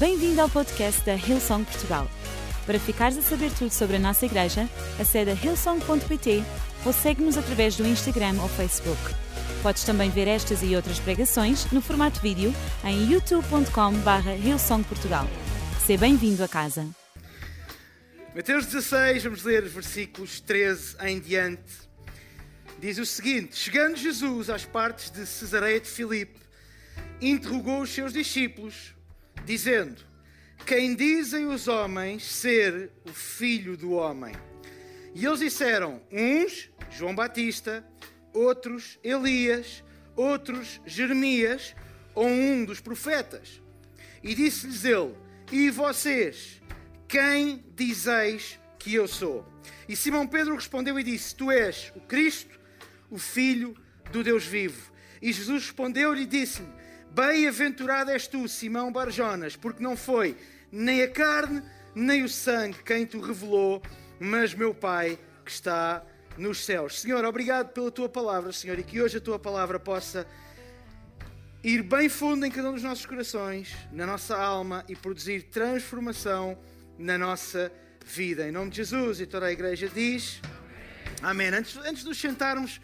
Bem-vindo ao podcast da Hillsong Portugal. Para ficares a saber tudo sobre a nossa igreja, acede a hillsong.pt ou segue-nos através do Instagram ou Facebook. Podes também ver estas e outras pregações no formato vídeo em youtube.com.br hillsongportugal. Seja bem-vindo a casa. Mateus 16, vamos ler versículos 13 em diante. Diz o seguinte: Chegando Jesus às partes de Cesareia de Filipe, interrogou os seus discípulos, dizendo: Quem dizem os homens ser o filho do homem? E eles disseram: Uns, João Batista, outros, Elias, outros, Jeremias, ou um dos profetas. E disse-lhes ele: E vocês, quem dizeis que eu sou? E Simão Pedro respondeu e disse: Tu és o Cristo, o Filho do Deus vivo. E Jesus respondeu-lhe e disse-lhe: Bem-aventurado és tu, Simão Barjonas, porque não foi nem a carne nem o sangue quem te revelou, mas meu Pai que está nos céus. Senhor, obrigado pela tua palavra, Senhor, e que hoje a tua palavra possa ir bem fundo em cada um dos nossos corações, na nossa alma e produzir transformação na nossa vida. Em nome de Jesus e toda a igreja diz Amém. Antes, antes de nos sentarmos,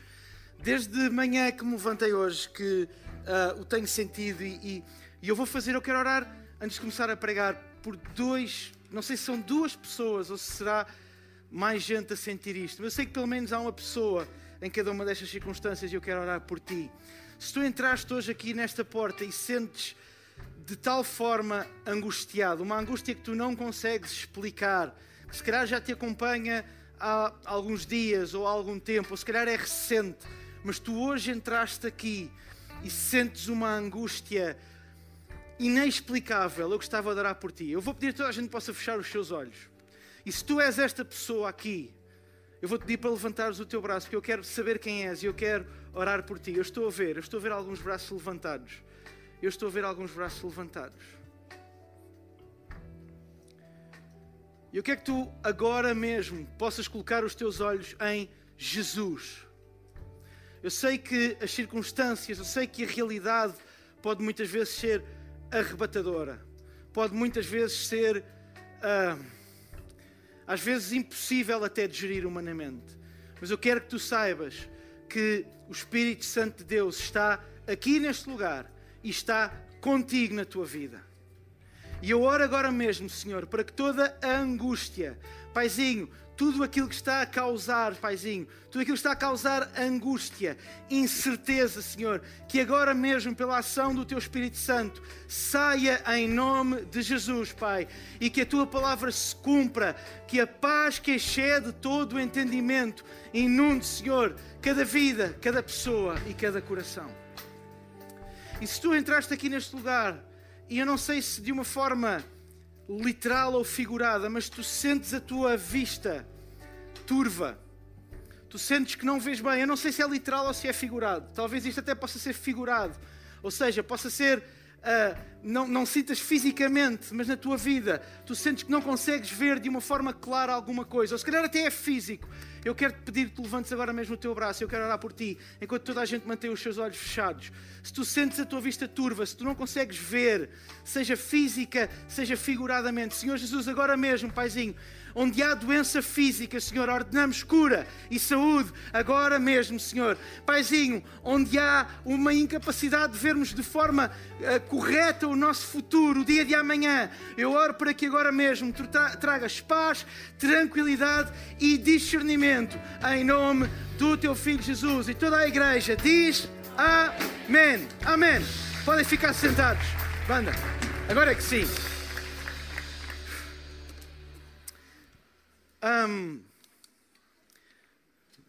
desde manhã que me levantei hoje, que uh, o tenho sentido e, e, e, eu vou fazer, eu quero orar antes de começar a pregar por dois, não sei se são duas pessoas ou se será mais gente a sentir isto, mas eu sei que pelo menos há uma pessoa em cada uma destas circunstâncias e eu quero orar por ti. Se tu entraste hoje aqui nesta porta e sentes de tal forma angustiado, uma angústia que tu não consegues explicar, que se calhar já te acompanha há alguns dias ou há algum tempo, ou se calhar é recente, mas tu hoje entraste aqui e sentes uma angústia inexplicável, eu gostava de orar por ti. Eu vou pedir a toda a gente possa fechar os seus olhos. E se tu és esta pessoa aqui, eu vou te pedir para levantares o teu braço, porque eu quero saber quem és e eu quero orar por ti. Eu estou a ver, eu estou a ver alguns braços levantados. Eu estou a ver alguns braços levantados. E eu quero que tu agora mesmo possas colocar os teus olhos em Jesus. Eu sei que as circunstâncias, eu sei que a realidade pode muitas vezes ser arrebatadora, pode muitas vezes ser, ah, às vezes, impossível até de gerir humanamente. Mas eu quero que tu saibas que o Espírito Santo de Deus está aqui neste lugar e está contigo na tua vida. E eu oro agora mesmo, Senhor, para que toda a angústia, Paizinho, tudo aquilo que está a causar, Paizinho, tudo aquilo que está a causar angústia, incerteza, Senhor, que agora mesmo, pela ação do Teu Espírito Santo, saia em nome de Jesus, Pai, e que a Tua palavra se cumpra, que a paz que excede todo o entendimento inunde, Senhor, cada vida, cada pessoa e cada coração. E se tu entraste aqui neste lugar, e eu não sei se de uma forma literal ou figurada, mas tu sentes a tua vista turva. Tu sentes que não vês bem. Eu não sei se é literal ou se é figurado. Talvez isto até possa ser figurado. Ou seja, possa ser. Uh, não, não sintas fisicamente, mas na tua vida, tu sentes que não consegues ver de uma forma clara alguma coisa. Ou se calhar até é físico. Eu quero te pedir que levantes agora mesmo o teu braço. Eu quero orar por ti, enquanto toda a gente mantém os seus olhos fechados. Se tu sentes a tua vista turva, se tu não consegues ver, seja física, seja figuradamente, Senhor Jesus, agora mesmo, Paizinho, onde há doença física, Senhor, ordenamos cura e saúde agora mesmo, Senhor. Paizinho, onde há uma incapacidade de vermos de forma uh, correta o nosso futuro, o dia de amanhã, eu oro para que agora mesmo tu tragas paz, tranquilidade e discernimento em nome do teu filho Jesus. E toda a igreja diz Amém. Amém. Podem ficar sentados. Banda, agora é que sim. Um,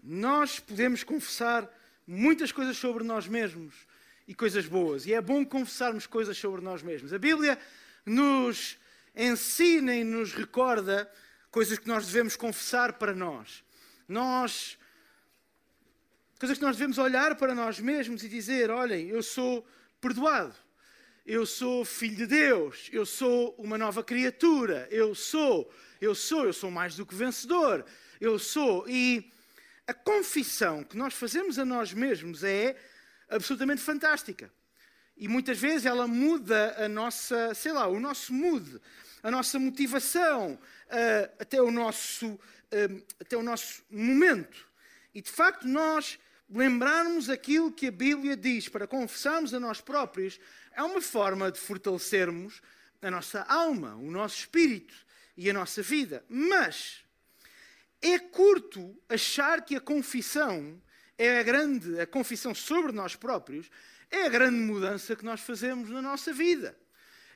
nós podemos confessar muitas coisas sobre nós mesmos e coisas boas. E é bom confessarmos coisas sobre nós mesmos. A Bíblia nos ensina e nos recorda coisas que nós devemos confessar para nós nós. Coisas que nós devemos olhar para nós mesmos e dizer: olhem, eu sou perdoado, eu sou filho de Deus, eu sou uma nova criatura, eu sou, eu sou, eu sou mais do que vencedor, eu sou. E a confissão que nós fazemos a nós mesmos é absolutamente fantástica. e muitas vezes ela muda a nossa, sei lá, o nosso mood, a nossa motivação, uh, até, o nosso, uh, até o nosso momento. E de facto, nós lembrarmos aquilo que a Bíblia diz para confessarmos a nós próprios é uma forma de fortalecermos a nossa alma, o nosso espírito e a nossa vida. Mas é curto achar que a confissão é a grande, a confissão sobre nós próprios, é a grande mudança que nós fazemos na nossa vida.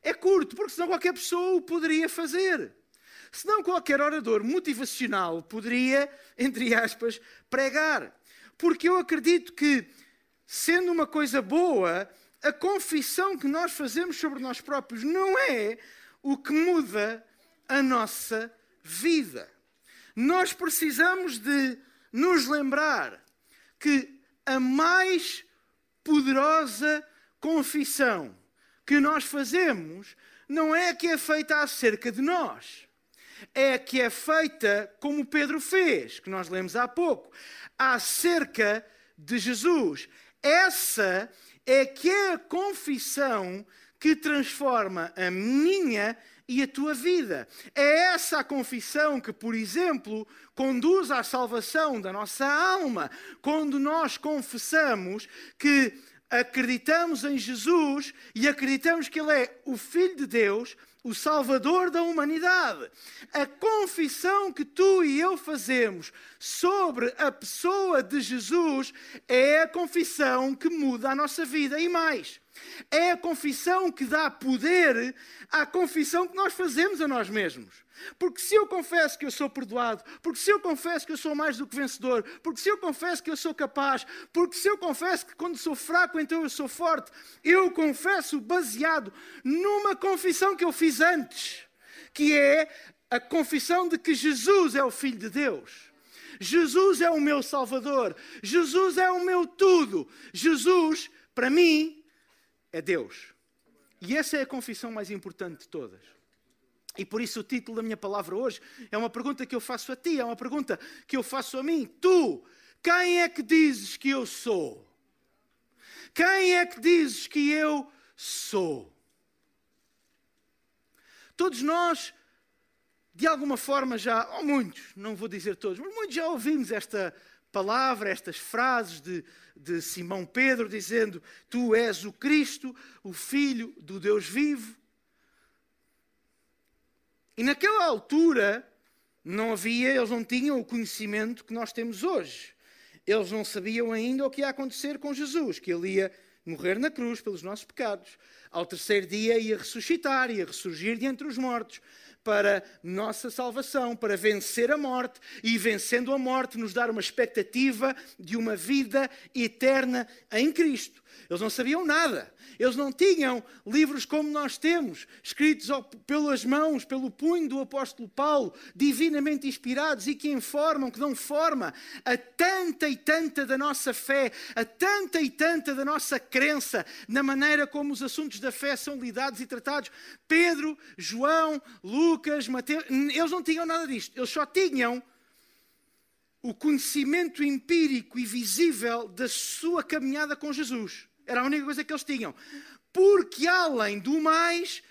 É curto, porque senão qualquer pessoa o poderia fazer. Senão qualquer orador motivacional poderia, entre aspas, pregar. Porque eu acredito que, sendo uma coisa boa, a confissão que nós fazemos sobre nós próprios não é o que muda a nossa vida. Nós precisamos de nos lembrar que a mais poderosa confissão que nós fazemos não é a que é feita acerca de nós. É a que é feita como Pedro fez, que nós lemos há pouco, acerca de Jesus. Essa é que é a confissão que transforma a minha e a tua vida. É essa a confissão que, por exemplo, conduz à salvação da nossa alma. Quando nós confessamos que acreditamos em Jesus e acreditamos que Ele é o Filho de Deus, o Salvador da humanidade. A confissão que tu e eu fazemos sobre a pessoa de Jesus é a confissão que muda a nossa vida e mais. É a confissão que dá poder à confissão que nós fazemos a nós mesmos. Porque se eu confesso que eu sou perdoado, porque se eu confesso que eu sou mais do que vencedor, porque se eu confesso que eu sou capaz, porque se eu confesso que quando sou fraco então eu sou forte, eu confesso baseado numa confissão que eu fiz antes, que é a confissão de que Jesus é o Filho de Deus. Jesus é o meu Salvador. Jesus é o meu tudo. Jesus, para mim, é Deus. E essa é a confissão mais importante de todas. E por isso o título da minha palavra hoje é uma pergunta que eu faço a ti, é uma pergunta que eu faço a mim. Tu, quem é que dizes que eu sou? Quem é que dizes que eu sou? Todos nós, de alguma forma já, ou muitos, não vou dizer todos, mas muitos já ouvimos esta palavra, estas frases de, de Simão Pedro dizendo: Tu és o Cristo, o Filho do Deus vivo. E naquela altura não havia, eles não tinham o conhecimento que nós temos hoje. Eles não sabiam ainda o que ia acontecer com Jesus, que ele ia morrer na cruz pelos nossos pecados. Ao terceiro dia ia ressuscitar, ia ressurgir de entre os mortos para nossa salvação, para vencer a morte e, vencendo a morte, nos dar uma expectativa de uma vida eterna em Cristo. Eles não sabiam nada. Eles não tinham livros como nós temos, escritos pelas mãos, pelo punho do apóstolo Paulo, divinamente inspirados e que informam, que dão forma a tanta e tanta da nossa fé, a tanta e tanta da nossa crença, na maneira como os assuntos da fé são lidados e tratados. Pedro, João, Lucas, Mateus, eles não tinham nada disto. Eles só tinham o conhecimento empírico e visível da sua caminhada com Jesus. Era a única coisa que eles tinham. Porque, além do mais,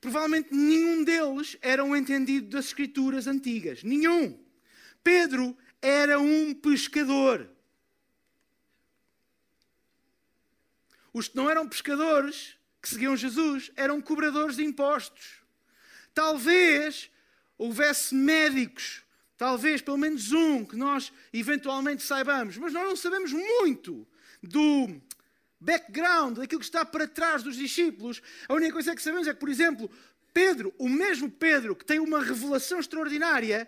provavelmente nenhum deles era um entendido das Escrituras antigas. Nenhum. Pedro era um pescador. Os que não eram pescadores, que seguiam Jesus, eram cobradores de impostos. Talvez houvesse médicos, talvez pelo menos um que nós eventualmente saibamos, mas nós não sabemos muito do background, daquilo que está para trás dos discípulos. A única coisa que sabemos é que, por exemplo, Pedro, o mesmo Pedro que tem uma revelação extraordinária,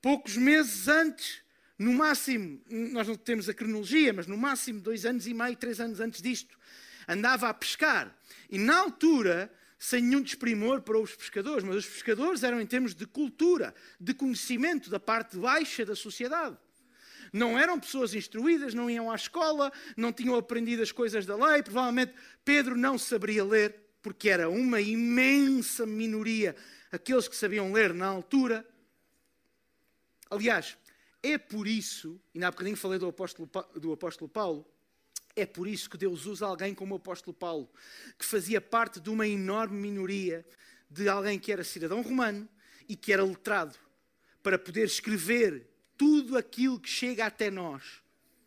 poucos meses antes, no máximo, nós não temos a cronologia, mas no máximo dois anos e meio, três anos antes disto, andava a pescar. E na altura, sem nenhum desprimor para os pescadores, mas os pescadores eram em termos de cultura, de conhecimento da parte baixa da sociedade não eram pessoas instruídas, não iam à escola, não tinham aprendido as coisas da lei. Provavelmente Pedro não saberia ler, porque era uma imensa minoria aqueles que sabiam ler na altura. Aliás, é por isso, e há bocadinho falei do apóstolo, do apóstolo Paulo, É por isso que Deus usa alguém como o apóstolo Paulo, que fazia parte de uma enorme minoria de alguém que era cidadão romano e que era letrado, para poder escrever tudo aquilo que chega até nós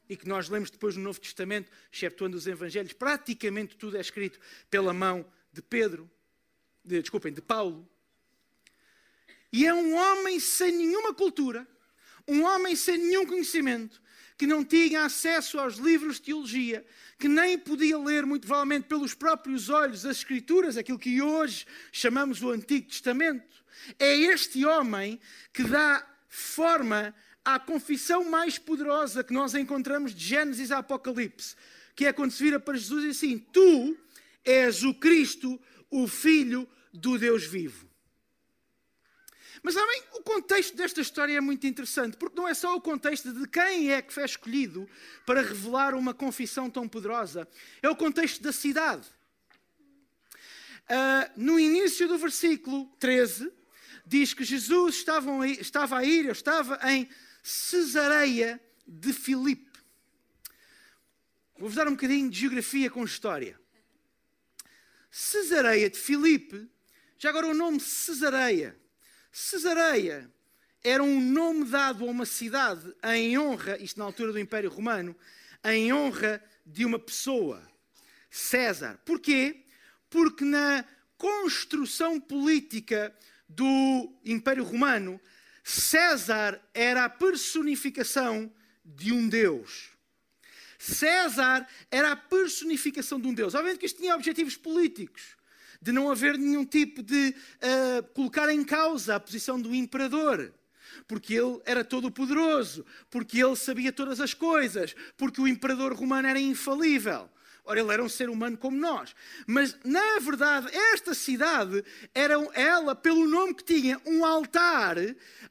e que nós lemos depois no Novo Testamento, exceptuando os Evangelhos, praticamente tudo é escrito pela mão de Pedro, de, desculpem, de Paulo. E é um homem sem nenhuma cultura, um homem sem nenhum conhecimento, que não tinha acesso aos livros de teologia, que nem podia ler, muito provavelmente pelos próprios olhos, as Escrituras, aquilo que hoje chamamos o Antigo Testamento. É este homem que dá forma à confissão mais poderosa que nós encontramos de Gênesis a Apocalipse, que é quando se vira para Jesus e diz assim: Tu és o Cristo, o Filho do Deus vivo. Mas também o contexto desta história é muito interessante, porque não é só o contexto de quem é que foi escolhido para revelar uma confissão tão poderosa, é o contexto da cidade. Uh, no início do versículo 13, diz que Jesus estava estava a ir, estava em Cesareia de Filipe. Vou-vos dar um bocadinho de geografia com história. Cesareia de Filipe, já agora o nome Cesareia Cesareia era um nome dado a uma cidade em honra, isto na altura do Império Romano, em honra de uma pessoa, César. Porquê? Porque na construção política do Império Romano, César era a personificação de um Deus. César era a personificação de um Deus. Obviamente que isto tinha objetivos políticos de não haver nenhum tipo de uh, colocar em causa a posição do imperador. Porque ele era todo poderoso, porque ele sabia todas as coisas, porque o imperador romano era infalível. Ora, ele era um ser humano como nós. Mas, na verdade, esta cidade era ela, pelo nome que tinha, um altar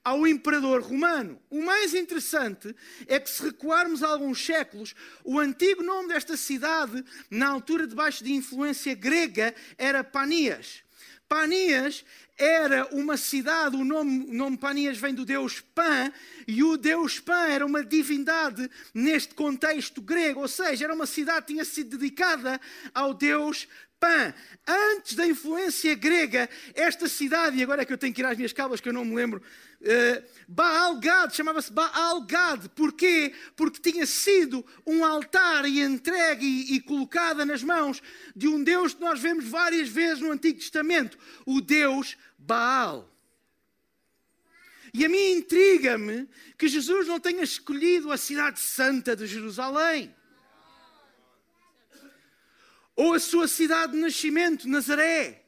ao imperador romano. O mais interessante é que, se recuarmos alguns séculos, o antigo nome desta cidade, na altura debaixo de influência grega, era Panias. Panias era uma cidade, o nome, o nome Panias vem do deus Pan, e o deus Pan era uma divindade neste contexto grego, ou seja, era uma cidade que tinha sido dedicada ao deus Pan. Antes da influência grega, esta cidade, e agora é que eu tenho que ir às minhas cábulas que eu não me lembro, uh, Baal-Gad, chamava-se Baal-Gad. Porquê? Porque tinha sido um altar e entregue e, e colocada nas mãos de um Deus que nós vemos várias vezes no Antigo Testamento, o Deus Baal. E a mim intriga-me que Jesus não tenha escolhido a cidade santa de Jerusalém ou a sua cidade de nascimento, Nazaré.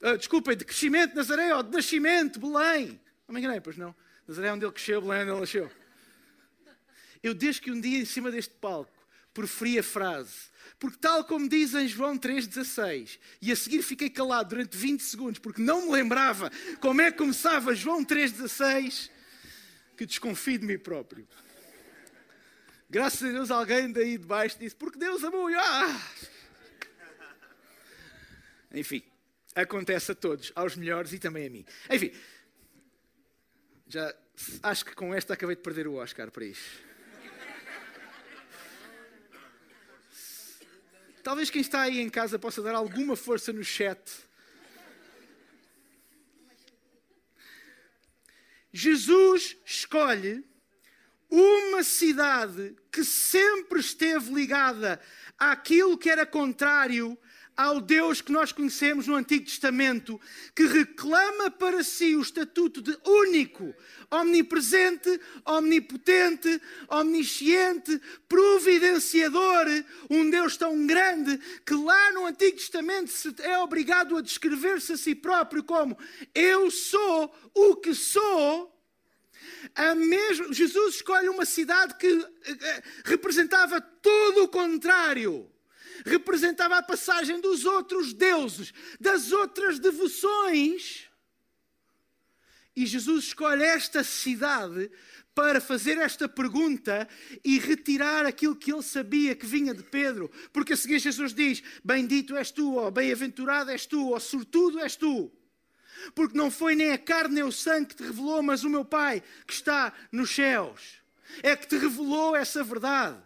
Uh, desculpem, de crescimento, Nazaré, ou de nascimento, Belém. Não me enganei, pois não. Nazaré é onde ele cresceu, Belém é onde ele nasceu. Eu, desde que um dia em cima deste palco, preferi a frase, porque tal como diz em João 3,16, e a seguir fiquei calado durante 20 segundos, porque não me lembrava como é que começava João 3,16, que desconfio de mim próprio. Graças a Deus alguém daí de baixo disse, porque Deus amou. Ah! Enfim, acontece a todos, aos melhores e também a mim. Enfim, já acho que com esta acabei de perder o Oscar para isso. Talvez quem está aí em casa possa dar alguma força no chat. Jesus escolhe uma cidade que sempre esteve ligada àquilo que era contrário ao Deus que nós conhecemos no Antigo Testamento, que reclama para si o estatuto de único, omnipresente, omnipotente, omnisciente, providenciador, um Deus tão grande que lá no Antigo Testamento é obrigado a descrever-se a si próprio como eu sou o que sou. Mesmo, Jesus escolhe uma cidade que eh, eh, representava todo o contrário representava a passagem dos outros deuses, das outras devoções. E Jesus escolhe esta cidade para fazer esta pergunta e retirar aquilo que ele sabia que vinha de Pedro. Porque a seguir Jesus diz: Bendito és tu, ou bem-aventurado és tu, ou sortudo és tu. Porque não foi nem a carne nem o sangue que te revelou, mas o meu Pai que está nos céus. É que te revelou essa verdade.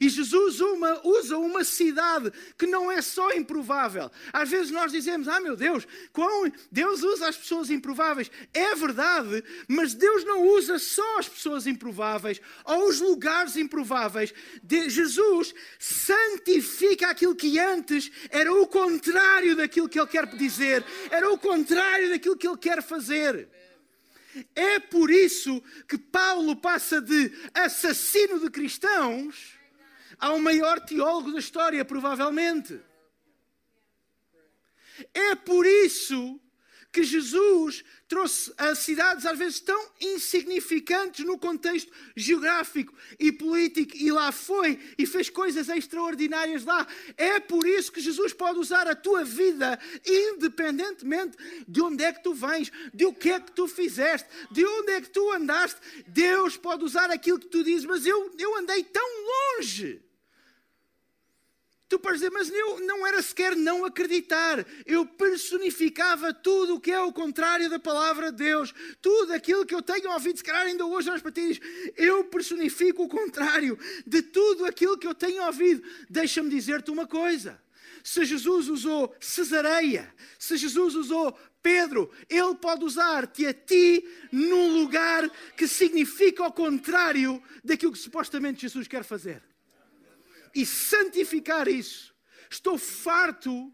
E Jesus uma, usa uma cidade que não é só improvável. Às vezes nós dizemos, ah meu Deus, quão Deus usa as pessoas improváveis. É verdade, mas Deus não usa só as pessoas improváveis ou os lugares improváveis. De, Jesus santifica aquilo que antes era o contrário daquilo que Ele quer dizer, era o contrário daquilo que Ele quer fazer. É por isso que Paulo passa de assassino de cristãos ao maior teólogo da história, provavelmente. É por isso que Jesus trouxe a cidades às vezes tão insignificantes no contexto geográfico e político e lá foi e fez coisas extraordinárias lá. É por isso que Jesus pode usar a tua vida independentemente de onde é que tu vens, de o que é que tu fizeste, de onde é que tu andaste. Deus pode usar aquilo que tu dizes, mas eu, eu andei tão longe. Tu podes dizer, mas eu não era sequer não acreditar. Eu personificava tudo o que é o contrário da palavra de Deus. Tudo aquilo que eu tenho ouvido, se calhar ainda hoje nós ti, eu personifico o contrário de tudo aquilo que eu tenho ouvido. Deixa-me dizer-te uma coisa. Se Jesus usou Cesareia, se Jesus usou Pedro, ele pode usar-te a ti num lugar que significa o contrário daquilo que supostamente Jesus quer fazer e santificar isso. Estou farto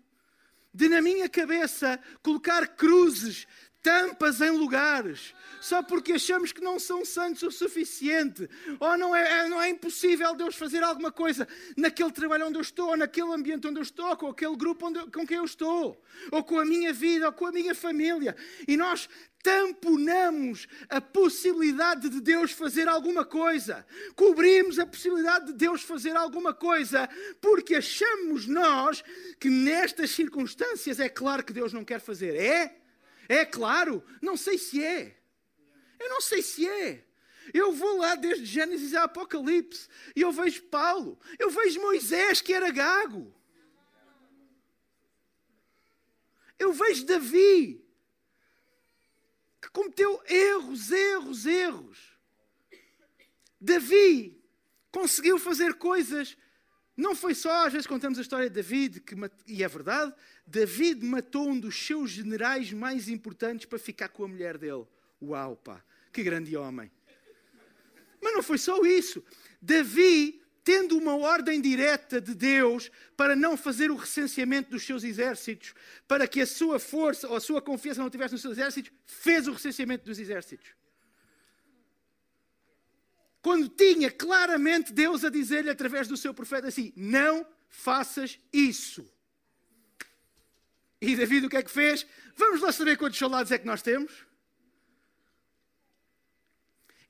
de, na minha cabeça, colocar cruzes, tampas em lugares, só porque achamos que não são santos o suficiente, ou não é, é, não é impossível Deus fazer alguma coisa naquele trabalho onde eu estou, ou naquele ambiente onde eu estou, ou com aquele grupo onde, com quem eu estou, ou com a minha vida, ou com a minha família. E nós tamponamos a possibilidade de Deus fazer alguma coisa, cobrimos a possibilidade de Deus fazer alguma coisa, porque achamos nós que nestas circunstâncias é claro que Deus não quer fazer. É? É claro? Não sei se é. Eu não sei se é. Eu vou lá desde Gênesis a Apocalipse e eu vejo Paulo, eu vejo Moisés que era gago. Eu vejo Davi, que cometeu erros, erros, erros. Davi conseguiu fazer coisas. Não foi só, às vezes contamos a história de David, que, e é verdade, David matou um dos seus generais mais importantes para ficar com a mulher dele. Uau, pá, que grande homem. Mas não foi só isso. Davi tendo uma ordem direta de Deus para não fazer o recenseamento dos seus exércitos, para que a sua força ou a sua confiança não tivesse nos seus exércitos, fez o recenseamento dos exércitos. Quando tinha claramente Deus a dizer-lhe através do seu profeta assim: Não faças isso. E David o que é que fez? Vamos lá saber quantos soldados é que nós temos?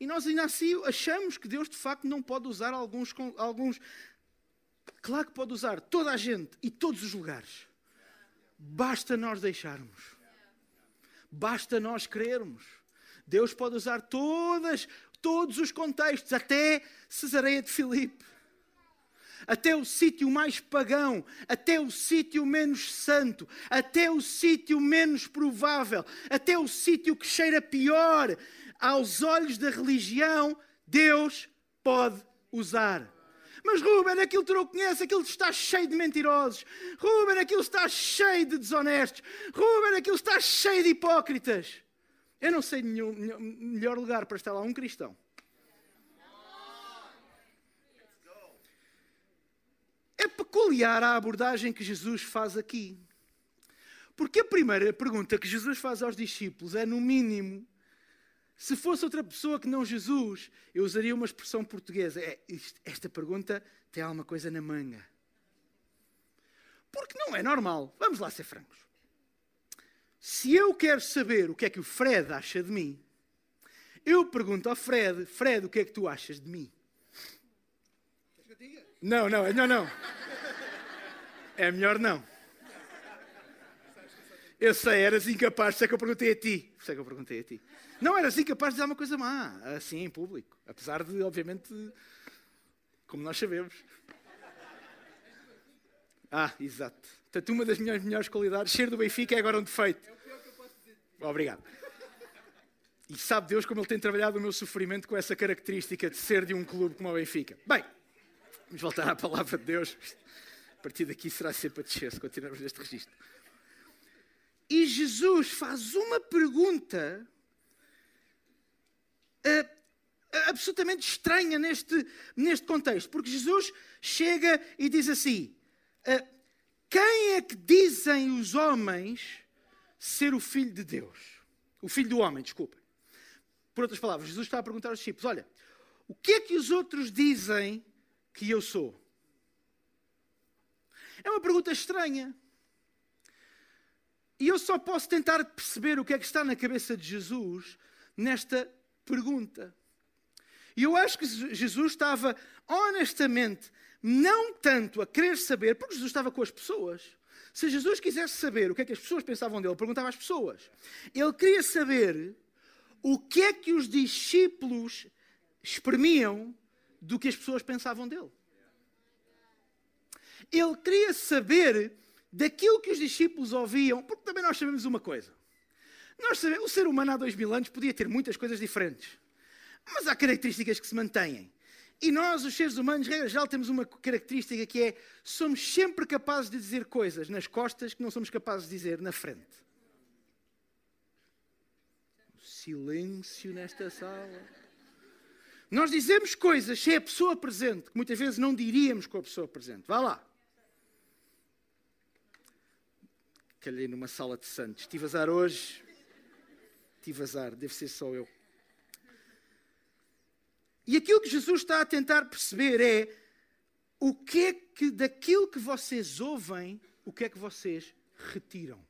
E nós ainda assim achamos que Deus de facto não pode usar alguns, alguns. Claro que pode usar toda a gente e todos os lugares. Basta nós deixarmos. Basta nós querermos. Deus pode usar todas, todos os contextos, até Cesareia de Filipe até o sítio mais pagão, até o sítio menos santo, até o sítio menos provável, até o sítio que cheira pior, aos olhos da religião, Deus pode usar. Mas Ruben, aquilo tu não conheces, aquilo está cheio de mentirosos. Ruben, aquilo está cheio de desonestos. Ruben, aquilo está cheio de hipócritas. Eu não sei nenhum melhor lugar para estar lá um cristão. É peculiar a abordagem que Jesus faz aqui. Porque a primeira pergunta que Jesus faz aos discípulos é, no mínimo, se fosse outra pessoa que não Jesus, eu usaria uma expressão portuguesa. É, esta pergunta tem alguma coisa na manga. Porque não é normal. Vamos lá ser francos. Se eu quero saber o que é que o Fred acha de mim, eu pergunto ao Fred: Fred, o que é que tu achas de mim? Não, não, não, não. É melhor não. Eu sei, eras incapaz, sei que eu perguntei a ti. Sei que eu perguntei a ti. Não eras incapaz de dizer uma coisa má, assim em público. Apesar de, obviamente, como nós sabemos. Ah, exato. Portanto, uma das minhas melhores qualidades, ser do Benfica é agora um defeito. É o pior que eu posso dizer. Obrigado. E sabe Deus como Ele tem trabalhado o meu sofrimento com essa característica de ser de um clube como o Benfica. Bem, Vamos voltar à palavra de Deus. A partir daqui será sempre a descer, se continuarmos neste registro. E Jesus faz uma pergunta uh, absolutamente estranha neste, neste contexto, porque Jesus chega e diz assim: uh, Quem é que dizem os homens ser o filho de Deus? O filho do homem, desculpa. Por outras palavras, Jesus está a perguntar aos discípulos: Olha, o que é que os outros dizem que eu sou? É uma pergunta estranha. E eu só posso tentar perceber o que é que está na cabeça de Jesus nesta pergunta. E eu acho que Jesus estava honestamente, não tanto a querer saber, porque Jesus estava com as pessoas. Se Jesus quisesse saber o que é que as pessoas pensavam dele, perguntava às pessoas. Ele queria saber o que é que os discípulos exprimiam do que as pessoas pensavam dele. Ele queria saber daquilo que os discípulos ouviam, porque também nós sabemos uma coisa. Nós sabemos, o ser humano há dois mil anos podia ter muitas coisas diferentes, mas há características que se mantêm. E nós, os seres humanos, regra geral, temos uma característica que é somos sempre capazes de dizer coisas nas costas que não somos capazes de dizer na frente. Silêncio nesta sala. Nós dizemos coisas sem a pessoa presente, que muitas vezes não diríamos com a pessoa presente. Vá lá. calhei numa sala de santos. Tive azar hoje. Tive azar, deve ser só eu. E aquilo que Jesus está a tentar perceber é o que é que daquilo que vocês ouvem, o que é que vocês retiram.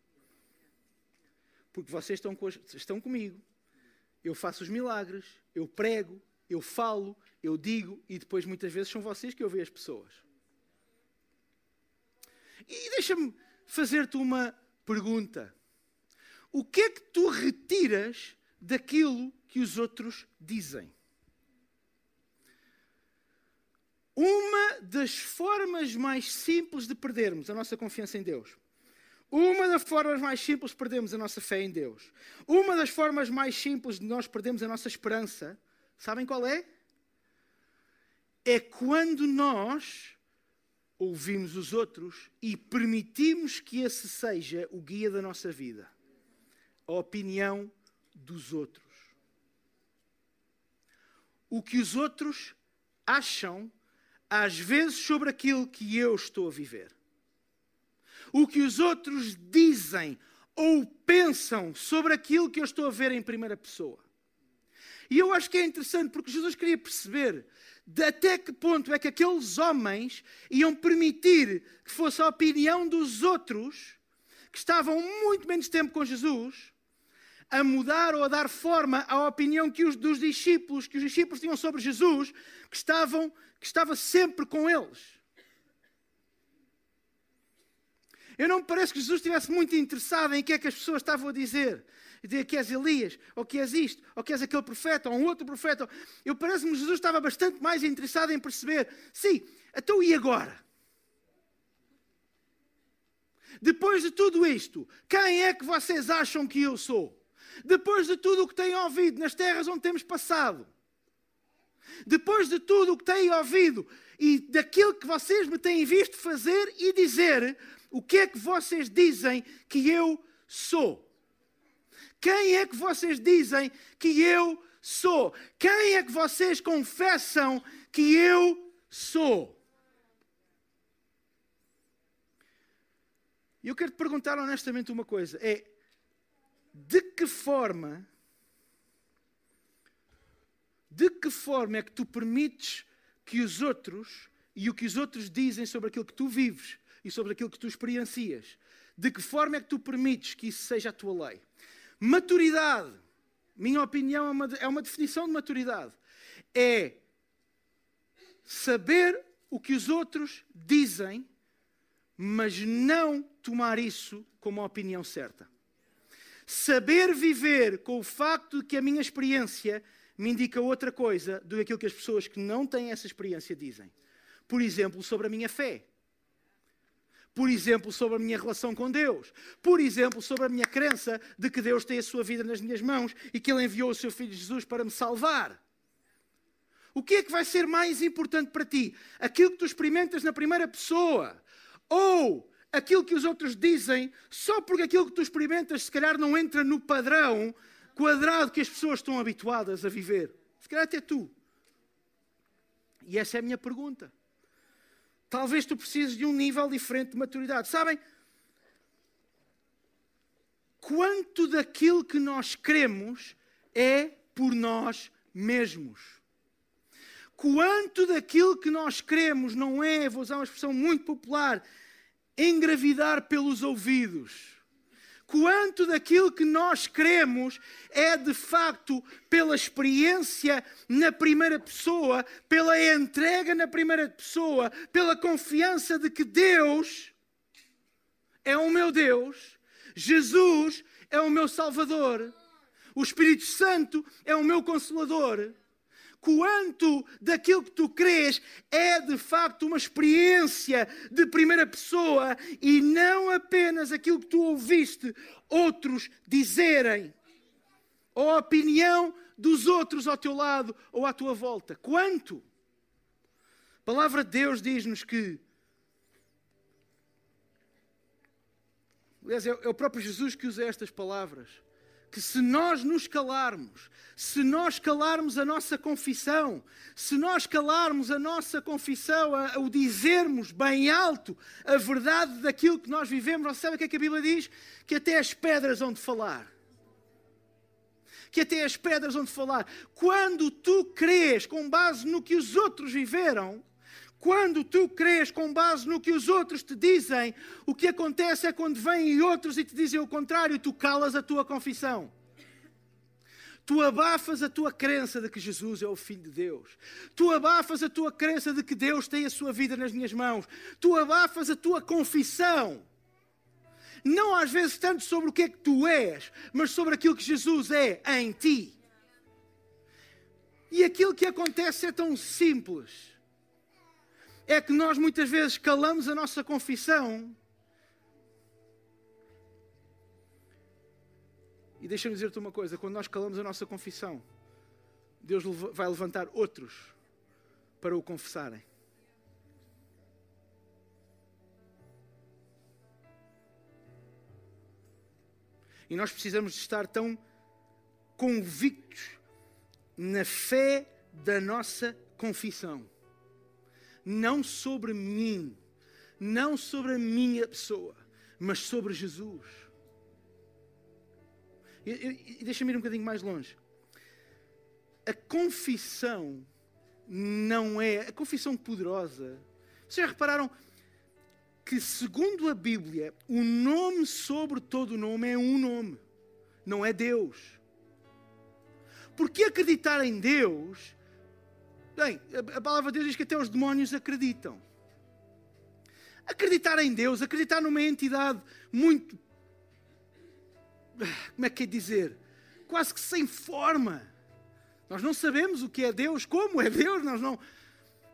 Porque vocês estão, com, estão comigo. Eu faço os milagres, eu prego, eu falo, eu digo e depois muitas vezes são vocês que ouvem as pessoas. E deixa-me fazer-te uma pergunta: o que é que tu retiras daquilo que os outros dizem? Uma das formas mais simples de perdermos a nossa confiança em Deus, uma das formas mais simples de perdermos a nossa fé em Deus, uma das formas mais simples de nós perdermos a nossa esperança, sabem qual é? É quando nós ouvimos os outros e permitimos que esse seja o guia da nossa vida. A opinião dos outros. O que os outros acham, às vezes, sobre aquilo que eu estou a viver. O que os outros dizem ou pensam sobre aquilo que eu estou a ver em primeira pessoa. E eu acho que é interessante porque Jesus queria perceber de até que ponto é que aqueles homens iam permitir que fosse a opinião dos outros, que estavam muito menos tempo com Jesus, a mudar ou a dar forma à opinião que os, dos discípulos, que os discípulos tinham sobre Jesus, que, estavam, que estava sempre com eles. Eu não me parece que Jesus estivesse muito interessado em o que é que as pessoas estavam a dizer dizer que és Elias, ou que és isto, ou que és aquele profeta, ou um outro profeta. Eu parece-me que Jesus estava bastante mais interessado em perceber, sim, então e agora? Depois de tudo isto, quem é que vocês acham que eu sou? Depois de tudo o que têm ouvido nas terras onde temos passado, depois de tudo o que têm ouvido e daquilo que vocês me têm visto fazer e dizer, o que é que vocês dizem que eu sou? Quem é que vocês dizem que eu sou? Quem é que vocês confessam que eu sou? E eu quero te perguntar honestamente uma coisa: é de que forma, de que forma é que tu permites que os outros e o que os outros dizem sobre aquilo que tu vives e sobre aquilo que tu experiencias, de que forma é que tu permites que isso seja a tua lei? Maturidade, minha opinião, é uma, é uma definição de maturidade. É saber o que os outros dizem, mas não tomar isso como a opinião certa. Saber viver com o facto de que a minha experiência me indica outra coisa do que aquilo que as pessoas que não têm essa experiência dizem. Por exemplo, sobre a minha fé. Por exemplo, sobre a minha relação com Deus. Por exemplo, sobre a minha crença de que Deus tem a sua vida nas minhas mãos e que Ele enviou o seu Filho Jesus para me salvar. O que é que vai ser mais importante para ti? Aquilo que tu experimentas na primeira pessoa ou aquilo que os outros dizem, só porque aquilo que tu experimentas se calhar não entra no padrão quadrado que as pessoas estão habituadas a viver? Se calhar até tu. E essa é a minha pergunta. Talvez tu precises de um nível diferente de maturidade. Sabem? Quanto daquilo que nós queremos é por nós mesmos? Quanto daquilo que nós queremos não é, vou usar uma expressão muito popular, engravidar pelos ouvidos? quanto daquilo que nós queremos é de facto pela experiência na primeira pessoa, pela entrega na primeira pessoa, pela confiança de que Deus é o meu Deus, Jesus é o meu Salvador, o Espírito Santo é o meu Consolador quanto daquilo que tu crês é de facto uma experiência de primeira pessoa e não apenas aquilo que tu ouviste outros dizerem, ou a opinião dos outros ao teu lado ou à tua volta. Quanto? A palavra de Deus diz-nos que. Aliás, é o próprio Jesus que usa estas palavras que se nós nos calarmos, se nós calarmos a nossa confissão, se nós calarmos a nossa confissão, a, a, o dizermos bem alto a verdade daquilo que nós vivemos, você sabe o que, é que a Bíblia diz? Que até as pedras vão de falar. Que até as pedras vão de falar. Quando tu crês com base no que os outros viveram, quando tu crês com base no que os outros te dizem, o que acontece é quando vêm outros e te dizem o contrário, tu calas a tua confissão. Tu abafas a tua crença de que Jesus é o Filho de Deus. Tu abafas a tua crença de que Deus tem a sua vida nas minhas mãos. Tu abafas a tua confissão. Não às vezes tanto sobre o que é que tu és, mas sobre aquilo que Jesus é em ti. E aquilo que acontece é tão simples é que nós muitas vezes calamos a nossa confissão. E deixa-me dizer-te uma coisa: quando nós calamos a nossa confissão, Deus vai levantar outros para o confessarem. E nós precisamos de estar tão convictos na fé da nossa confissão não sobre mim, não sobre a minha pessoa, mas sobre Jesus. E, deixa-me ir um bocadinho mais longe. A confissão não é. A confissão poderosa. Vocês repararam que, segundo a Bíblia, o nome sobre todo o nome é um nome, não é Deus. Porque acreditar em Deus Bem, a palavra de Deus diz que até os demónios acreditam. Acreditar em Deus, acreditar numa entidade muito. Como é que é dizer? Quase que sem forma. Nós não sabemos o que é Deus, como é Deus, nós não,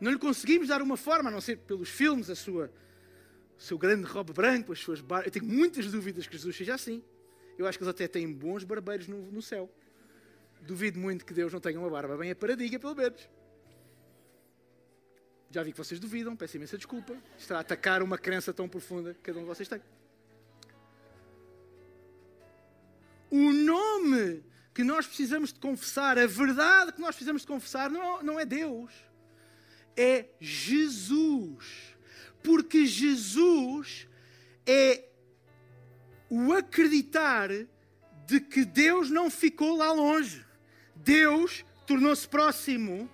não lhe conseguimos dar uma forma, a não ser pelos filmes, a sua, o seu grande robe branco, as suas barbas. Eu tenho muitas dúvidas que Jesus seja assim. Eu acho que eles até têm bons barbeiros no, no céu. Duvido muito que Deus não tenha uma barba bem aparadinha, pelo menos. Já vi que vocês duvidam, peço imensa desculpa. Está a atacar uma crença tão profunda que cada um de vocês tem. O nome que nós precisamos de confessar, a verdade que nós precisamos de confessar, não, não é Deus, é Jesus. Porque Jesus é o acreditar de que Deus não ficou lá longe. Deus tornou-se próximo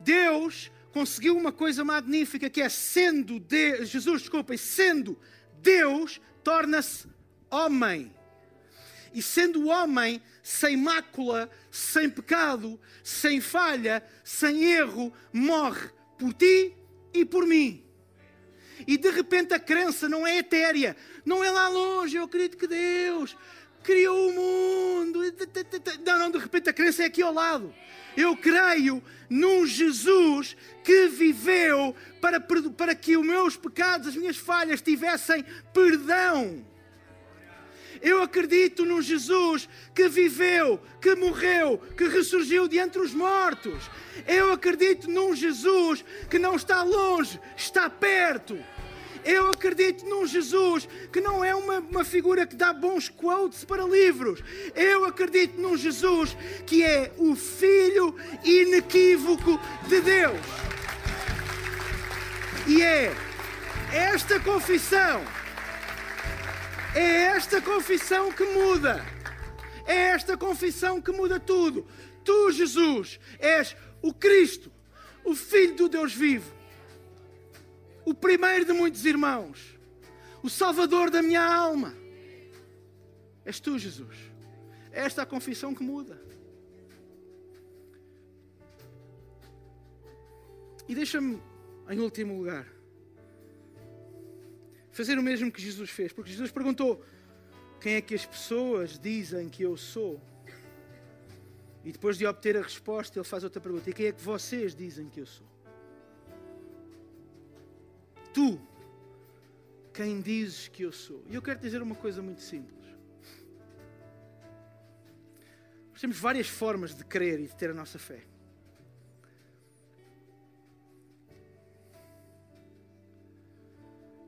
Deus conseguiu uma coisa magnífica que é sendo de, Jesus, desculpem, sendo Deus, torna-se homem. E sendo homem, sem mácula, sem pecado, sem falha, sem erro, morre por ti e por mim. E de repente a crença não é etérea, não é lá longe. Eu acredito que Deus criou o mundo. Não, não, de repente a crença é aqui ao lado. Eu creio num Jesus que viveu para, para que os meus pecados, as minhas falhas tivessem perdão. Eu acredito num Jesus que viveu, que morreu, que ressurgiu de entre os mortos. Eu acredito num Jesus que não está longe, está perto. Eu acredito num Jesus que não é uma, uma figura que dá bons quotes para livros. Eu acredito num Jesus que é o Filho inequívoco de Deus. E é esta confissão é esta confissão que muda. É esta confissão que muda tudo. Tu, Jesus, és o Cristo, o Filho do Deus vivo, o primeiro de muitos irmãos, o Salvador da minha alma. És tu, Jesus. É esta a confissão que muda. E deixa-me, em último lugar, fazer o mesmo que Jesus fez, porque Jesus perguntou: Quem é que as pessoas dizem que eu sou? E depois de obter a resposta, ele faz outra pergunta: E quem é que vocês dizem que eu sou? Tu, quem dizes que eu sou? E eu quero dizer uma coisa muito simples. Nós temos várias formas de crer e de ter a nossa fé.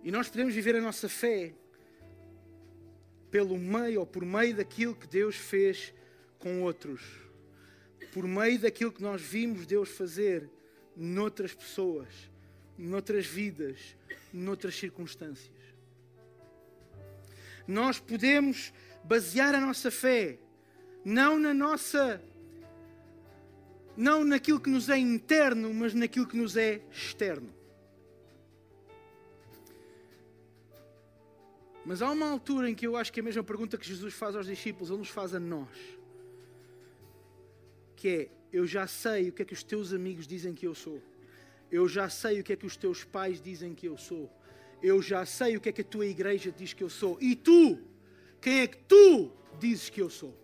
E nós podemos viver a nossa fé pelo meio ou por meio daquilo que Deus fez com outros, por meio daquilo que nós vimos Deus fazer noutras pessoas, noutras vidas, noutras circunstâncias. Nós podemos basear a nossa fé não na nossa não naquilo que nos é interno, mas naquilo que nos é externo. Mas há uma altura em que eu acho que é a mesma pergunta que Jesus faz aos discípulos, ele nos faz a nós. Que é: Eu já sei o que é que os teus amigos dizem que eu sou. Eu já sei o que é que os teus pais dizem que eu sou. Eu já sei o que é que a tua igreja diz que eu sou. E tu? Quem é que tu dizes que eu sou?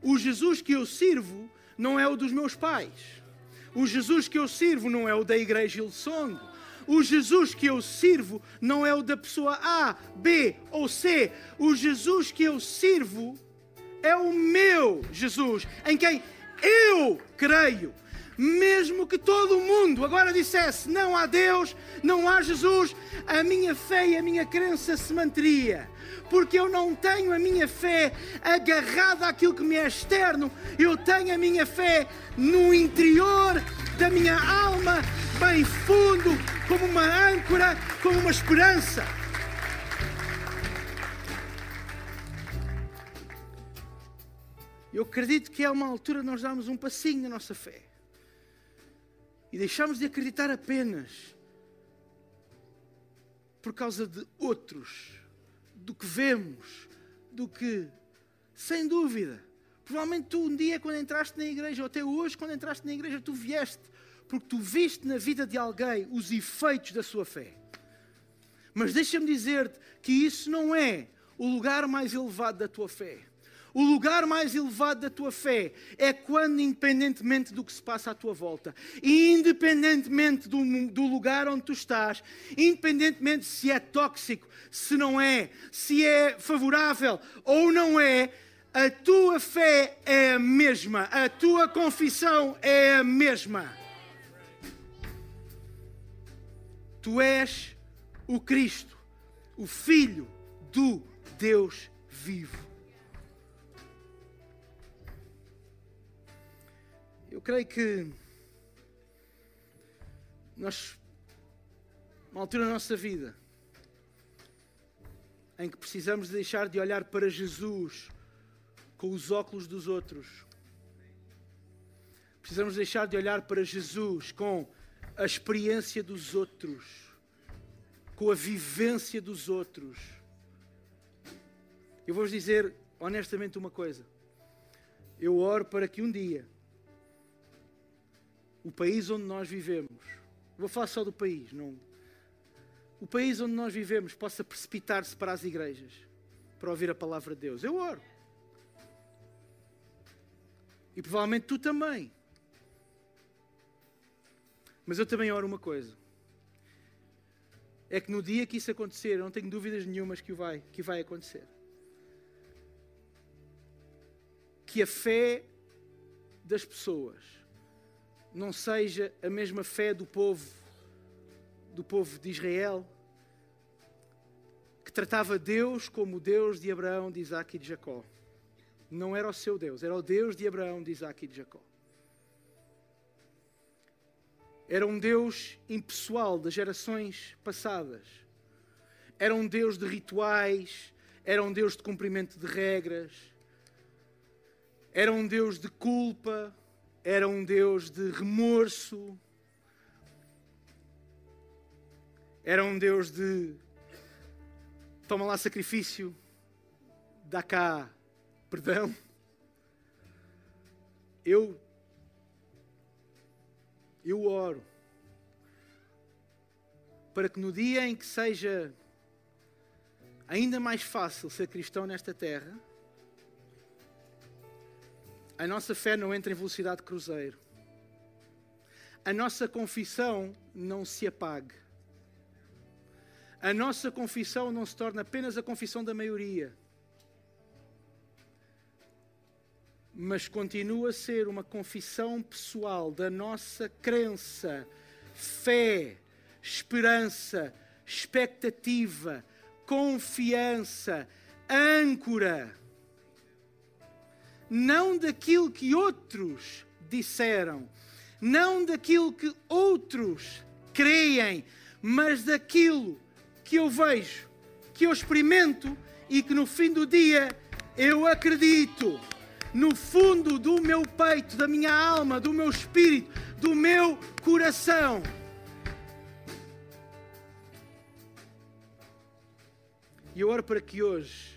O Jesus que eu sirvo não é o dos meus pais. O Jesus que eu sirvo não é o da igreja Ilsong. O Jesus que eu sirvo não é o da pessoa A, B ou C. O Jesus que eu sirvo é o meu Jesus, em quem eu creio. Mesmo que todo mundo agora dissesse não há Deus, não há Jesus, a minha fé e a minha crença se manteria. Porque eu não tenho a minha fé agarrada àquilo que me é externo, eu tenho a minha fé no interior da minha alma, bem fundo, como uma âncora, como uma esperança. Eu acredito que é uma altura de nós darmos um passinho na nossa fé e deixarmos de acreditar apenas por causa de outros, do que vemos, do que, sem dúvida, provavelmente tu um dia quando entraste na igreja, ou até hoje quando entraste na igreja, tu vieste porque tu viste na vida de alguém os efeitos da sua fé. Mas deixa-me dizer-te que isso não é o lugar mais elevado da tua fé. O lugar mais elevado da tua fé é quando, independentemente do que se passa à tua volta, independentemente do, do, lugar onde tu estás, independentemente se é tóxico, se não é, se é favorável ou não é, a tua fé é a mesma, a tua confissão é a mesma. Tu és o Cristo, o Filho do Deus vivo. Creio que nós, uma altura da nossa vida, em que precisamos deixar de olhar para Jesus com os óculos dos outros. Precisamos deixar de olhar para Jesus com a experiência dos outros, com a vivência dos outros. Eu vou-vos dizer honestamente uma coisa. Eu oro para que um dia o país onde nós vivemos, vou falar só do país, não. O país onde nós vivemos possa precipitar-se para as igrejas, para ouvir a palavra de Deus. Eu oro. E provavelmente tu também. Mas eu também oro uma coisa. É que no dia que isso acontecer, eu não tenho dúvidas nenhumas que vai, que vai acontecer. Que a fé das pessoas não seja a mesma fé do povo do povo de Israel que tratava Deus como o Deus de Abraão, de Isaac e de Jacó. Não era o seu Deus, era o Deus de Abraão, de Isaac e de Jacó. Era um Deus impessoal das gerações passadas. Era um Deus de rituais, era um Deus de cumprimento de regras, era um Deus de culpa, era um Deus de remorso, era um Deus de toma lá sacrifício, dá cá perdão. Eu eu oro para que no dia em que seja ainda mais fácil ser cristão nesta terra, a nossa fé não entra em velocidade de cruzeiro. A nossa confissão não se apague. A nossa confissão não se torna apenas a confissão da maioria, mas continua a ser uma confissão pessoal da nossa crença, fé, esperança, expectativa, confiança, âncora. Não daquilo que outros disseram, não daquilo que outros creem, mas daquilo que eu vejo, que eu experimento e que no fim do dia eu acredito. No fundo do meu peito, da minha alma, do meu espírito, do meu coração. E eu oro para que hoje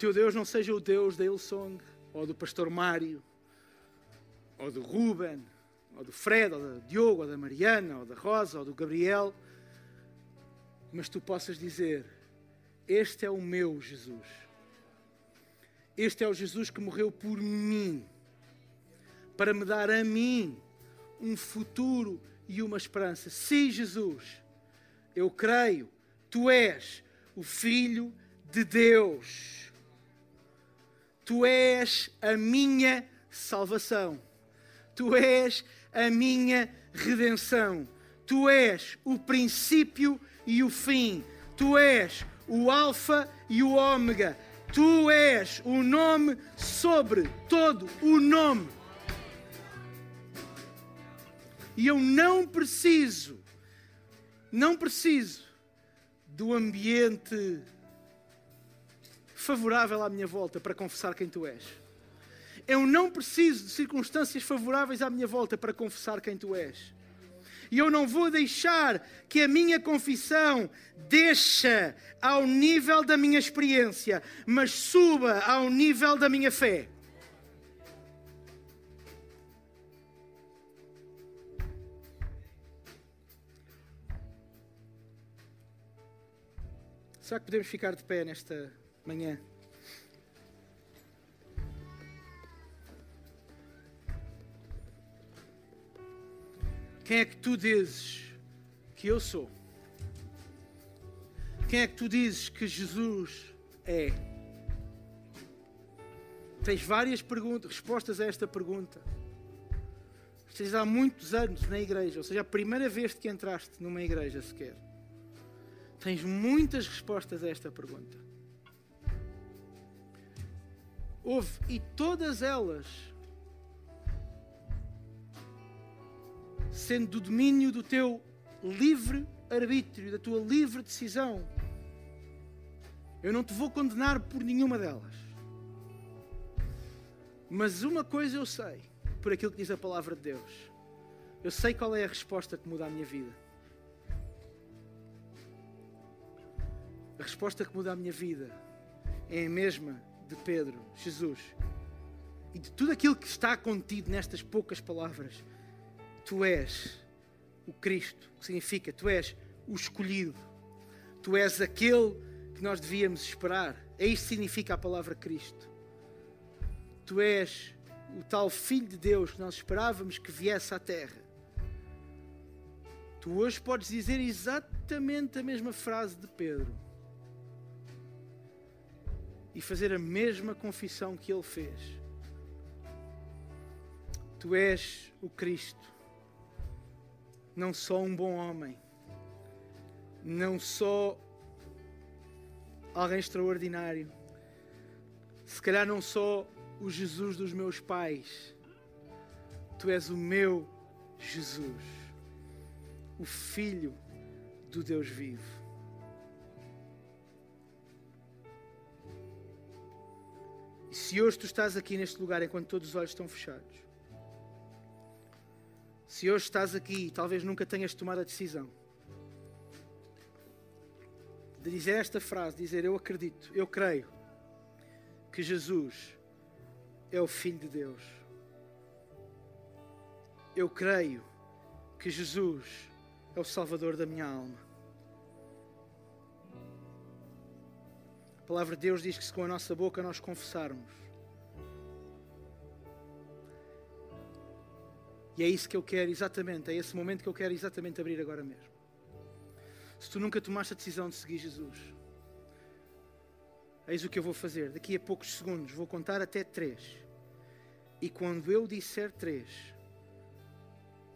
teu Deus não seja o Deus da Ilsong, ou do pastor Mário, ou do Ruben, ou do Fred, ou do Diogo, ou da Mariana, ou da Rosa, ou do Gabriel mas tu possas dizer: Este é o meu Jesus. Este é o Jesus que morreu por mim, para me dar a mim um futuro e uma esperança. Sim, Jesus, eu creio, tu és o Filho de Deus. Tu és a minha salvação. Tu és a minha redenção. Tu és o princípio e o fim. Tu és o Alfa e o Ômega. Tu és o nome sobre todo o nome. E eu não preciso, não preciso do ambiente favorável à minha volta para confessar quem tu és. Eu não preciso de circunstâncias favoráveis à minha volta para confessar quem tu és. E eu não vou deixar que a minha confissão deixe ao nível da minha experiência, mas suba ao nível da minha fé. Será que podemos ficar de pé nesta manhã? Quem é que tu dizes que eu sou? Quem é que tu dizes que Jesus é? Tens várias perguntas, respostas a esta pergunta. Estás há muitos anos na igreja, ou seja, a primeira vez que entraste numa igreja sequer. Tens muitas respostas a esta pergunta. Houve, e todas elas sendo do domínio do teu livre arbítrio, da tua livre decisão. Eu não te vou condenar por nenhuma delas. Mas uma coisa eu sei, por aquilo que diz a palavra de Deus. Eu sei qual é a resposta que muda a minha vida. A resposta que muda a minha vida é a mesma de Pedro, Jesus. E de tudo aquilo que está contido nestas poucas palavras tu és o Cristo, que significa tu és o escolhido, tu és aquele que nós devíamos esperar. É isto que significa a palavra Cristo. Tu és o tal Filho de Deus que nós esperávamos que viesse à terra. Tu hoje podes dizer exatamente a mesma frase de Pedro. E fazer a mesma confissão que ele fez. Tu és o Cristo, não só um bom homem, não só alguém extraordinário, se calhar não só o Jesus dos meus pais, tu és o meu Jesus, o Filho do Deus vivo. E se hoje tu estás aqui neste lugar enquanto todos os olhos estão fechados, se hoje estás aqui e talvez nunca tenhas tomado a decisão de dizer esta frase, dizer eu acredito, eu creio que Jesus é o Filho de Deus. Eu creio que Jesus é o Salvador da minha alma. A palavra de Deus diz que se com a nossa boca nós confessarmos, e é isso que eu quero exatamente, é esse momento que eu quero exatamente abrir agora mesmo. Se tu nunca tomaste a decisão de seguir Jesus, eis o que eu vou fazer. Daqui a poucos segundos vou contar até três. E quando eu disser três,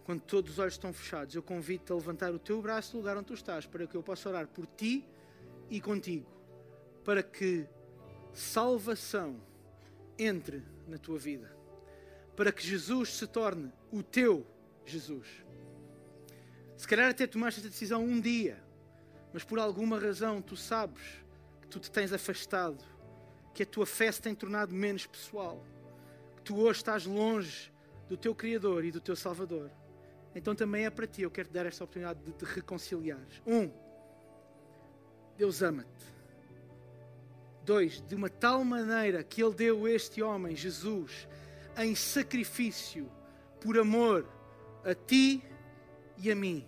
quando todos os olhos estão fechados, eu convido-te a levantar o teu braço do lugar onde tu estás, para que eu possa orar por ti e contigo, para que salvação entre na tua vida, para que Jesus se torne o teu Jesus. Se calhar até tomaste esta decisão um dia, mas por alguma razão tu sabes que tu te tens afastado, que a tua fé se tem tornado menos pessoal, que tu hoje estás longe do teu Criador e do teu Salvador então também é para ti. Eu quero te dar esta oportunidade de te reconciliares. Um, Deus ama-te. Dois, de uma tal maneira que Ele deu este homem, Jesus, em sacrifício, por amor a ti e a mim.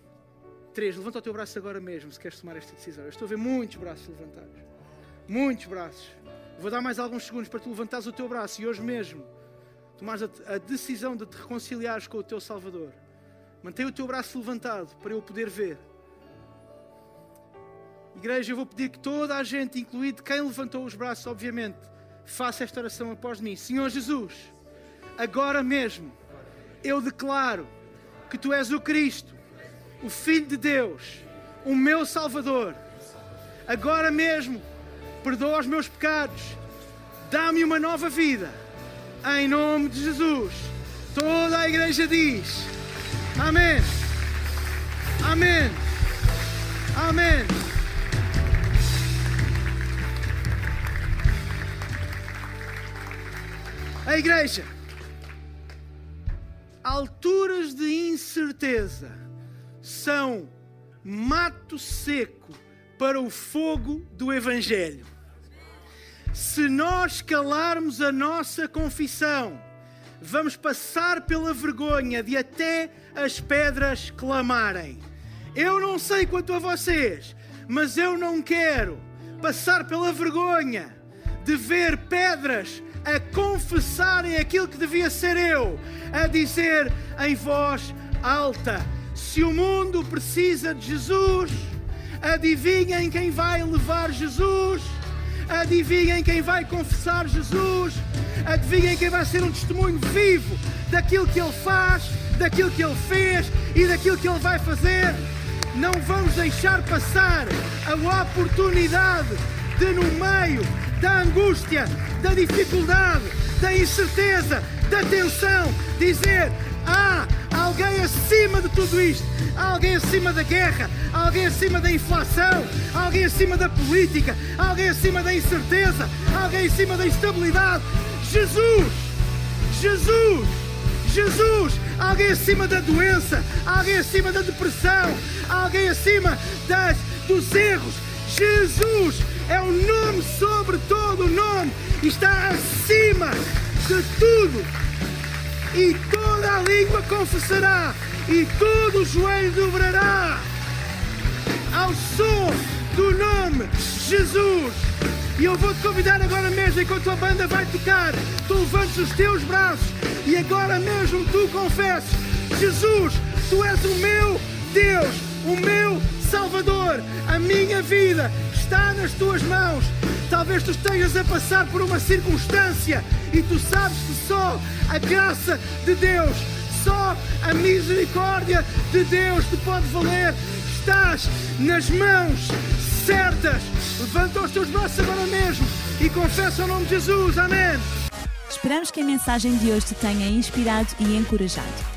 Três, levanta o teu braço agora mesmo se queres tomar esta decisão. Eu estou a ver muitos braços levantados. Muitos braços. Vou dar mais alguns segundos para tu levantares o teu braço e hoje mesmo tomares a decisão de te reconciliares com o teu Salvador. Mantém o teu braço levantado para eu poder ver. Igreja, eu vou pedir que toda a gente, incluído quem levantou os braços, obviamente, faça esta oração após mim. Senhor Jesus, agora mesmo eu declaro que tu és o Cristo, o Filho de Deus, o meu Salvador. Agora mesmo, perdoa os meus pecados, dá-me uma nova vida. Em nome de Jesus. Toda a igreja diz. Amém. Amém. Amém. A igreja, alturas de incerteza são mato seco para o fogo do Evangelho. Se nós calarmos a nossa confissão, vamos passar pela vergonha de até as pedras clamarem. Eu não sei quanto a vocês, mas eu não quero passar pela vergonha de ver pedras a confessarem aquilo que devia ser eu, a dizer em voz alta: se o mundo precisa de Jesus, adivinhem quem vai levar Jesus Adivinhem quem vai confessar Jesus. Adivinhem quem vai ser um testemunho vivo daquilo que Ele faz, daquilo que Ele fez e daquilo que Ele vai fazer. Não vamos deixar passar a oportunidade de, no meio da angústia, da dificuldade, da incerteza, da tensão, dizer: Há alguém acima de tudo isto, há alguém acima da guerra, há alguém acima da inflação, há alguém acima da política, há alguém acima da incerteza, há alguém acima da instabilidade. Jesus! Jesus! Jesus! Alguém acima da doença, há alguém acima da depressão, há alguém acima das, dos erros. Jesus é o nome sobre todo o nome, está acima de tudo. E toda a língua confessará, e todo o joelho dobrará. Ao som do nome Jesus. E eu vou te convidar agora mesmo, enquanto a banda vai tocar, tu levantes os teus braços. E agora mesmo tu confesses: Jesus, tu és o meu Deus, o meu Salvador, a minha vida está nas tuas mãos. Talvez tu estejas a passar por uma circunstância e tu sabes que só a graça de Deus, só a misericórdia de Deus te pode valer. Estás nas mãos certas. Levanta os teus braços agora mesmo e confessa o nome de Jesus. Amém. Esperamos que a mensagem de hoje te tenha inspirado e encorajado.